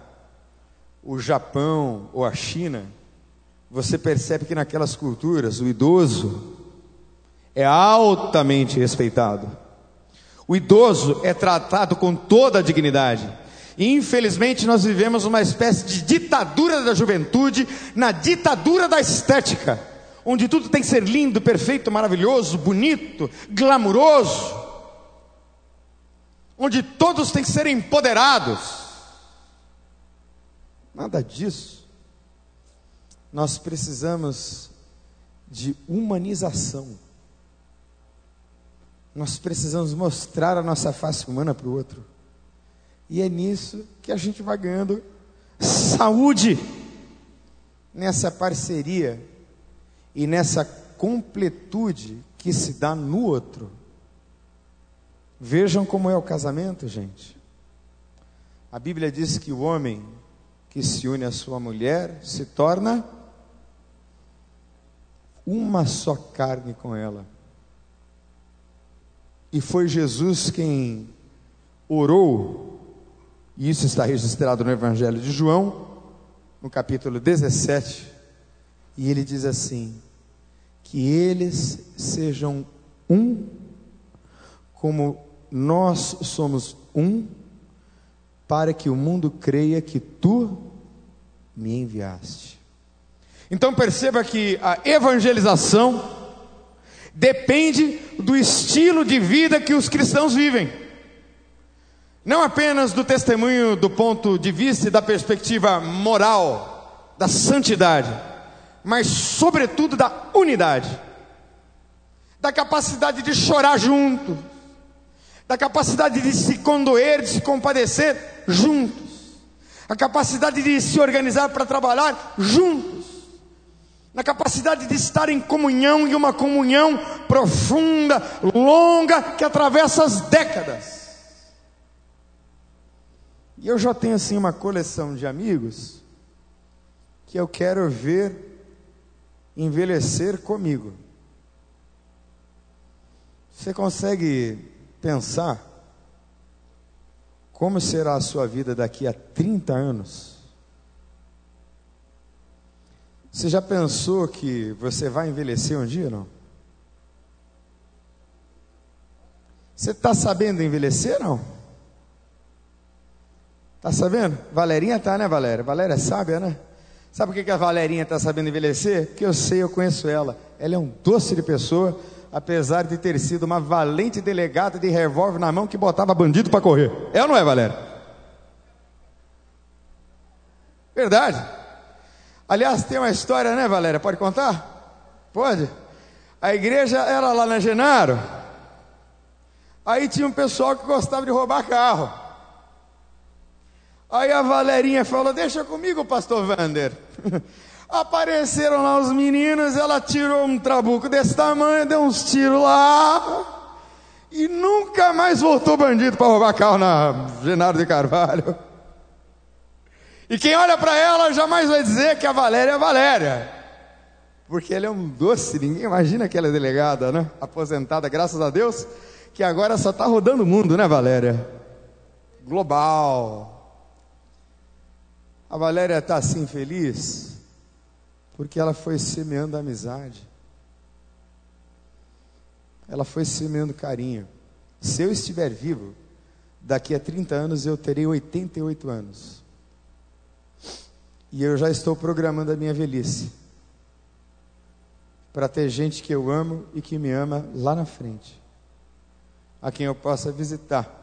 o Japão ou a China, você percebe que naquelas culturas o idoso é altamente respeitado. O idoso é tratado com toda a dignidade. Infelizmente nós vivemos uma espécie de ditadura da juventude, na ditadura da estética, onde tudo tem que ser lindo, perfeito, maravilhoso, bonito, glamuroso, onde todos têm que ser empoderados. Nada disso. Nós precisamos de humanização. Nós precisamos mostrar a nossa face humana para o outro. E é nisso que a gente vai ganhando saúde nessa parceria e nessa completude que se dá no outro. Vejam como é o casamento, gente. A Bíblia diz que o homem que se une à sua mulher se torna uma só carne com ela. E foi Jesus quem orou e isso está registrado no Evangelho de João, no capítulo 17. E ele diz assim: Que eles sejam um, como nós somos um, para que o mundo creia que tu me enviaste. Então perceba que a evangelização depende do estilo de vida que os cristãos vivem. Não apenas do testemunho do ponto de vista e da perspectiva moral, da santidade, mas, sobretudo, da unidade, da capacidade de chorar junto, da capacidade de se condoer, de se compadecer juntos, a capacidade de se organizar para trabalhar juntos, na capacidade de estar em comunhão e uma comunhão profunda, longa, que atravessa as décadas. E eu já tenho assim uma coleção de amigos que eu quero ver envelhecer comigo. Você consegue pensar como será a sua vida daqui a 30 anos? Você já pensou que você vai envelhecer um dia, não? Você está sabendo envelhecer, não? Tá sabendo? Valerinha tá, né, Valéria? Valéria é sábia, né? Sabe por que a Valerinha está sabendo envelhecer? Porque eu sei, eu conheço ela. Ela é um doce de pessoa, apesar de ter sido uma valente delegada de revólver na mão que botava bandido para correr. É ou não é, Valéria? Verdade. Aliás, tem uma história, né, Valéria? Pode contar? Pode? A igreja era lá na Genaro. Aí tinha um pessoal que gostava de roubar carro. Aí a Valerinha falou: Deixa comigo, pastor Vander. Apareceram lá os meninos, ela tirou um trabuco desse tamanho, deu uns tiros lá, e nunca mais voltou bandido para roubar carro na Genaro de Carvalho. E quem olha para ela jamais vai dizer que a Valéria é a Valéria. Porque ela é um doce, ninguém imagina que ela é delegada, né? Aposentada, graças a Deus, que agora só está rodando o mundo, né, Valéria? Global. A Valéria está assim feliz porque ela foi semeando amizade. Ela foi semeando carinho. Se eu estiver vivo, daqui a 30 anos eu terei 88 anos. E eu já estou programando a minha velhice. Para ter gente que eu amo e que me ama lá na frente. A quem eu possa visitar.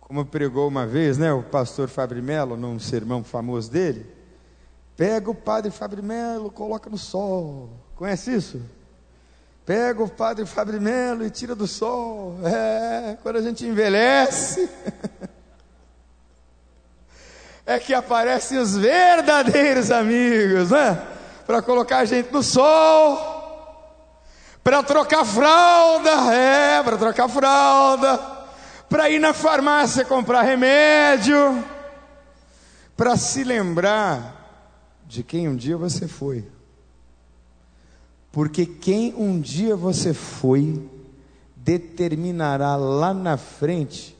Como pregou uma vez, né, o pastor Fabri Melo, num sermão famoso dele. Pega o padre Fabri Melo, coloca no sol. Conhece isso? Pega o padre Fabri Melo e tira do sol. É, quando a gente envelhece. é que aparecem os verdadeiros amigos, né? Para colocar a gente no sol, para trocar fralda, é, para trocar fralda, para ir na farmácia comprar remédio, para se lembrar de quem um dia você foi. Porque quem um dia você foi, determinará lá na frente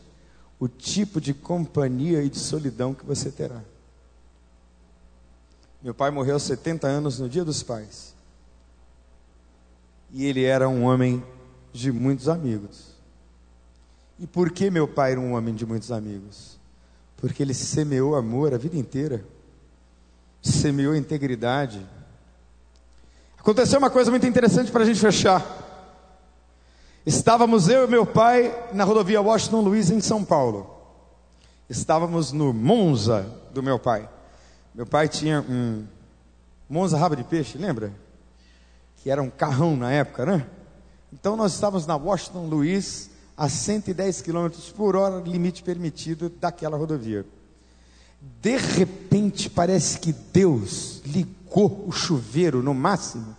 o tipo de companhia e de solidão que você terá. Meu pai morreu aos 70 anos no Dia dos Pais. E ele era um homem de muitos amigos. E por que meu pai era um homem de muitos amigos? Porque ele semeou amor a vida inteira, semeou integridade. Aconteceu uma coisa muito interessante para a gente fechar. Estávamos eu e meu pai na rodovia Washington Luiz em São Paulo. Estávamos no Monza do meu pai. Meu pai tinha um Monza rabo de peixe, lembra? Que era um carrão na época, né? Então nós estávamos na Washington Luiz a 110 km por hora, limite permitido daquela rodovia. De repente parece que Deus ligou o chuveiro no máximo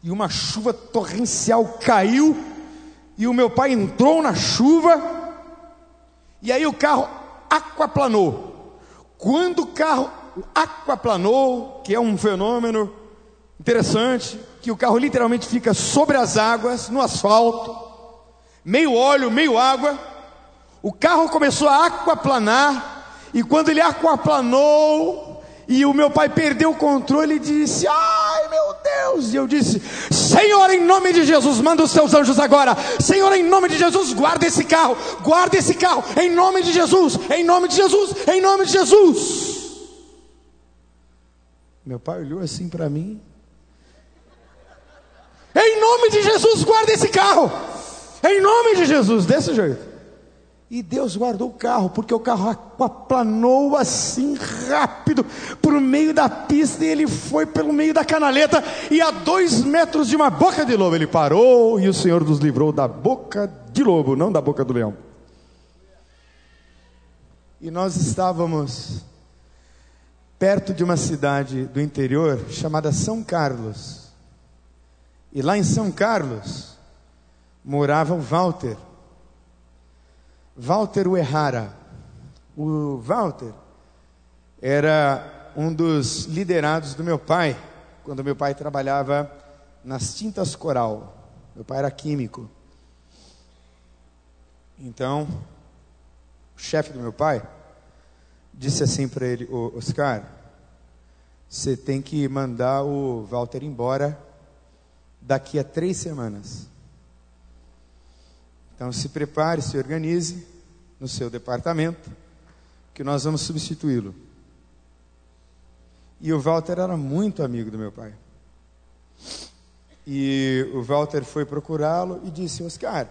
e uma chuva torrencial caiu e o meu pai entrou na chuva, e aí o carro aquaplanou. Quando o carro aquaplanou, que é um fenômeno interessante, que o carro literalmente fica sobre as águas, no asfalto, meio óleo, meio água, o carro começou a aquaplanar, e quando ele aquaplanou, e o meu pai perdeu o controle e disse: Ai meu Deus! E eu disse: Senhor, em nome de Jesus, manda os seus anjos agora. Senhor, em nome de Jesus, guarda esse carro, guarda esse carro, em nome de Jesus, em nome de Jesus, em nome de Jesus. Meu pai olhou assim para mim. Em nome de Jesus, guarda esse carro. Em nome de Jesus, desse jeito. E Deus guardou o carro, porque o carro aquaplanou assim rápido por meio da pista e ele foi pelo meio da canaleta. E a dois metros de uma boca de lobo ele parou e o Senhor nos livrou da boca de lobo, não da boca do leão. E nós estávamos perto de uma cidade do interior chamada São Carlos. E lá em São Carlos morava o Walter Walter Uehara. O Walter era um dos liderados do meu pai, quando meu pai trabalhava nas tintas coral. Meu pai era químico. Então, o chefe do meu pai disse assim para ele: Oscar, você tem que mandar o Walter embora daqui a três semanas. Então se prepare, se organize no seu departamento, que nós vamos substituí-lo. E o Walter era muito amigo do meu pai. E o Walter foi procurá-lo e disse: Oscar,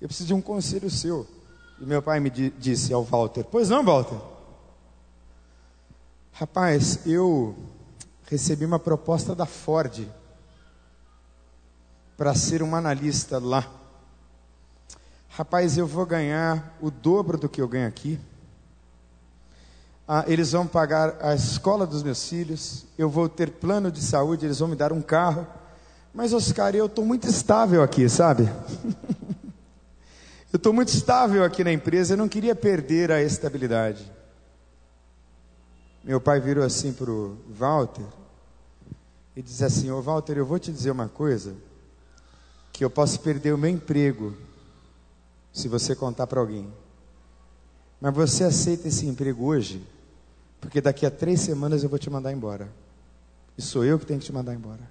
eu preciso de um conselho seu. E meu pai me disse ao Walter: Pois não, Walter. Rapaz, eu recebi uma proposta da Ford para ser um analista lá. Rapaz, eu vou ganhar o dobro do que eu ganho aqui. Ah, eles vão pagar a escola dos meus filhos. Eu vou ter plano de saúde. Eles vão me dar um carro. Mas, Oscar, eu estou muito estável aqui, sabe? Eu estou muito estável aqui na empresa, eu não queria perder a estabilidade. Meu pai virou assim para o Walter e disse assim: Ô Walter, eu vou te dizer uma coisa, que eu posso perder o meu emprego se você contar para alguém. Mas você aceita esse emprego hoje, porque daqui a três semanas eu vou te mandar embora. E sou eu que tenho que te mandar embora.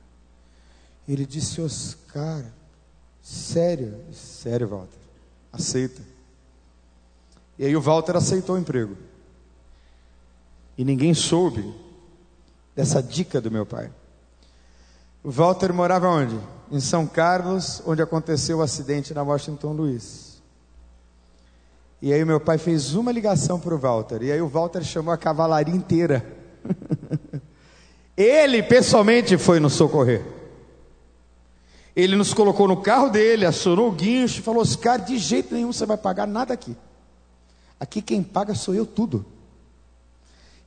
Ele disse, Oscar, sério? Sério, Walter. Aceita. E aí o Walter aceitou o emprego. E ninguém soube dessa dica do meu pai. O Walter morava onde? Em São Carlos, onde aconteceu o acidente na Washington Luiz. E aí meu pai fez uma ligação para o Walter. E aí o Walter chamou a cavalaria inteira. Ele pessoalmente foi nos socorrer. Ele nos colocou no carro dele, acionou o guincho e falou: Oscar, de jeito nenhum você vai pagar nada aqui. Aqui quem paga sou eu tudo.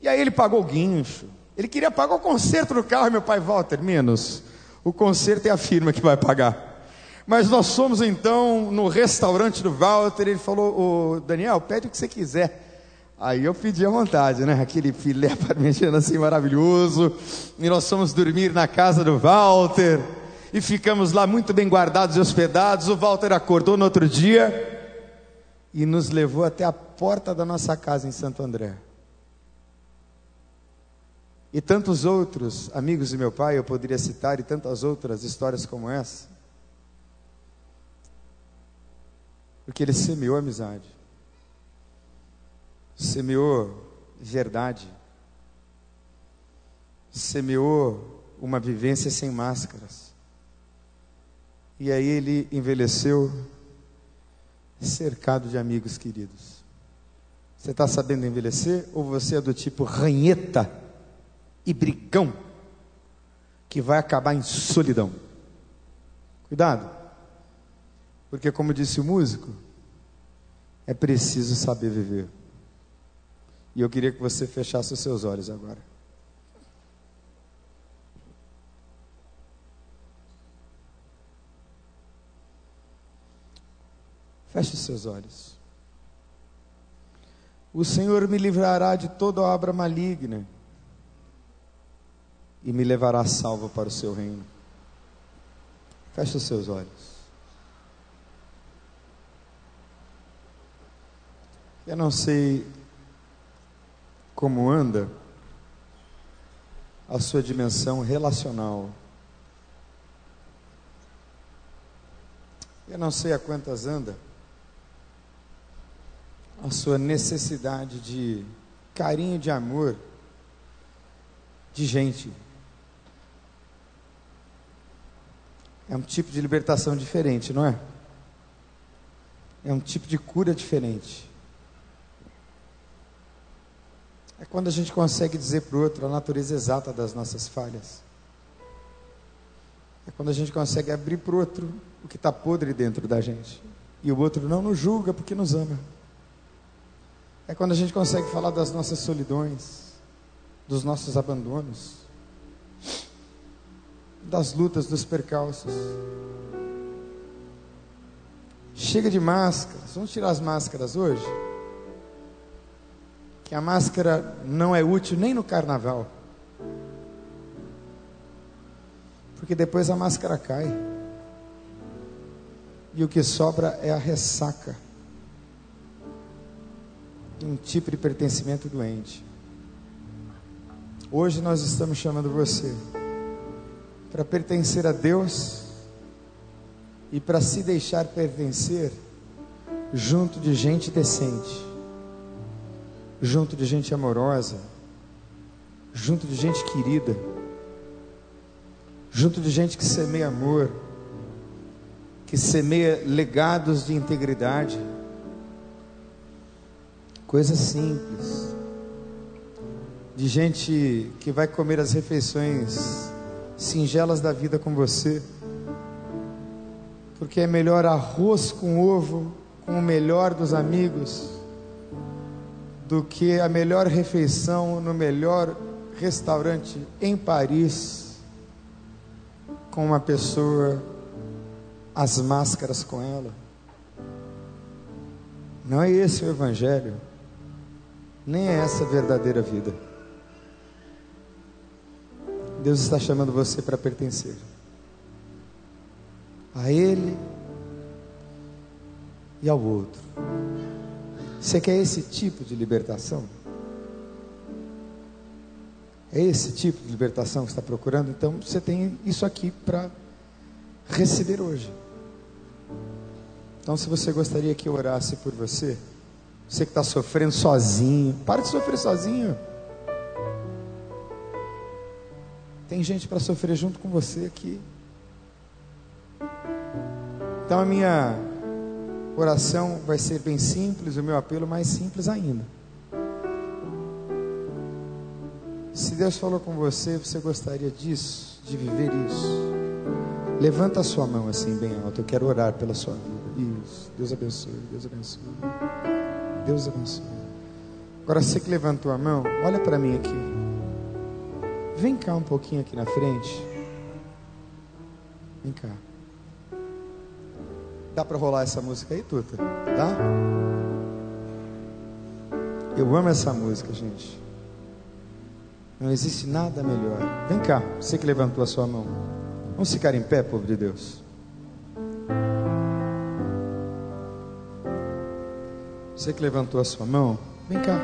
E aí ele pagou o guincho. Ele queria pagar o conserto do carro, meu pai, Walter, menos. O conserto é a firma que vai pagar. Mas nós fomos então no restaurante do Walter, ele falou, Daniel, pede o que você quiser. Aí eu pedi à vontade, né? Aquele filé parmegiano assim maravilhoso. E nós fomos dormir na casa do Walter. E ficamos lá muito bem guardados e hospedados. O Walter acordou no outro dia e nos levou até a porta da nossa casa em Santo André. E tantos outros amigos de meu pai eu poderia citar, e tantas outras histórias como essa. Porque ele semeou amizade, semeou verdade, semeou uma vivência sem máscaras. E aí ele envelheceu cercado de amigos queridos. Você está sabendo envelhecer ou você é do tipo ranheta e brigão que vai acabar em solidão? Cuidado. Porque, como disse o músico, é preciso saber viver. E eu queria que você fechasse os seus olhos agora. Feche os seus olhos. O Senhor me livrará de toda obra maligna e me levará salvo para o seu reino. Feche os seus olhos. Eu não sei como anda a sua dimensão relacional. Eu não sei a quantas anda a sua necessidade de carinho, de amor, de gente. É um tipo de libertação diferente, não é? É um tipo de cura diferente. É quando a gente consegue dizer para o outro a natureza exata das nossas falhas. É quando a gente consegue abrir para o outro o que está podre dentro da gente. E o outro não nos julga porque nos ama. É quando a gente consegue falar das nossas solidões, dos nossos abandonos, das lutas, dos percalços. Chega de máscaras. Vamos tirar as máscaras hoje? Que a máscara não é útil nem no carnaval. Porque depois a máscara cai. E o que sobra é a ressaca um tipo de pertencimento doente. Hoje nós estamos chamando você para pertencer a Deus e para se deixar pertencer junto de gente decente junto de gente amorosa, junto de gente querida, junto de gente que semeia amor, que semeia legados de integridade, coisas simples, de gente que vai comer as refeições singelas da vida com você, porque é melhor arroz com ovo com o melhor dos amigos do que a melhor refeição no melhor restaurante em Paris, com uma pessoa, as máscaras com ela. Não é esse o Evangelho, nem é essa a verdadeira vida. Deus está chamando você para pertencer a Ele e ao outro. Você quer esse tipo de libertação? É esse tipo de libertação que está procurando? Então você tem isso aqui para receber hoje. Então, se você gostaria que eu orasse por você, você que está sofrendo sozinho, para de sofrer sozinho. Tem gente para sofrer junto com você aqui. Então, a minha oração vai ser bem simples, o meu apelo mais simples ainda. Se Deus falou com você, você gostaria disso, de viver isso. Levanta a sua mão assim bem alto. Eu quero orar pela sua vida. Isso. Deus abençoe. Deus abençoe. Deus abençoe. Agora você que levantou a mão, olha para mim aqui. Vem cá um pouquinho aqui na frente. Vem cá. Dá para rolar essa música aí, Tuta? Tá? Eu amo essa música, gente. Não existe nada melhor. Vem cá, você que levantou a sua mão. Vamos ficar em pé, povo de Deus. Você que levantou a sua mão, vem cá.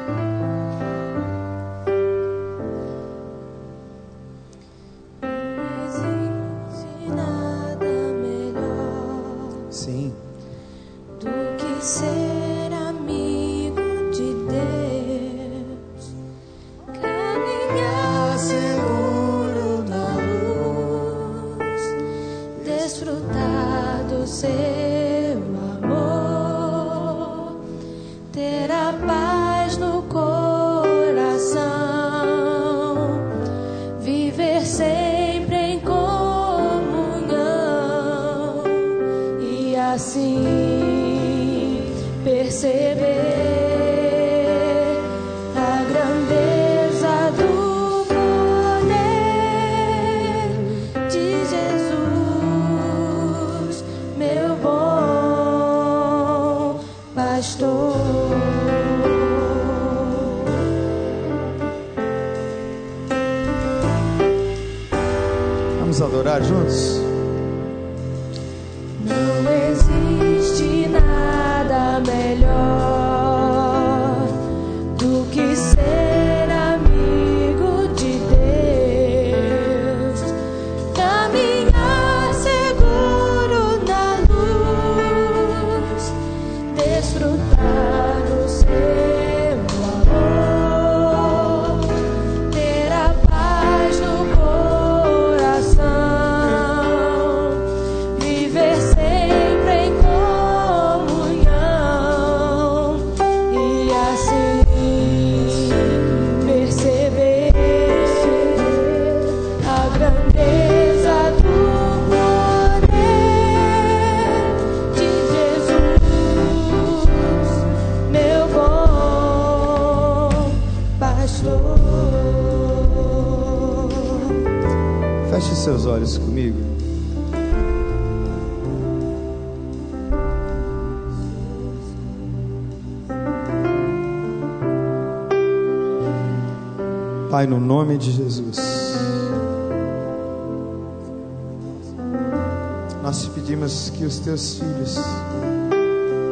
Os teus filhos,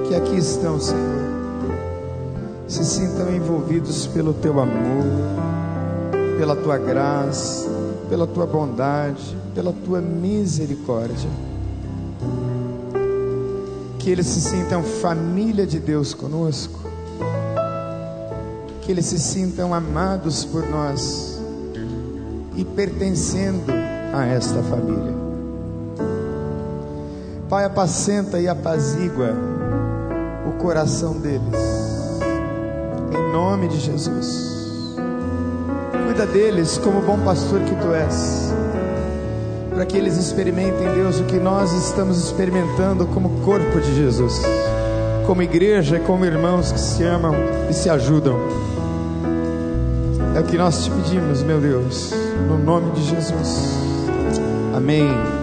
que aqui estão, Senhor, se sintam envolvidos pelo teu amor, pela tua graça, pela tua bondade, pela tua misericórdia. Que eles se sintam família de Deus conosco que eles se sintam amados por nós e pertencendo a esta família. Pai, apacenta e apazigua o coração deles, em nome de Jesus. Cuida deles como bom pastor que tu és, para que eles experimentem, Deus, o que nós estamos experimentando como corpo de Jesus, como igreja, como irmãos que se amam e se ajudam. É o que nós te pedimos, meu Deus, no nome de Jesus. Amém.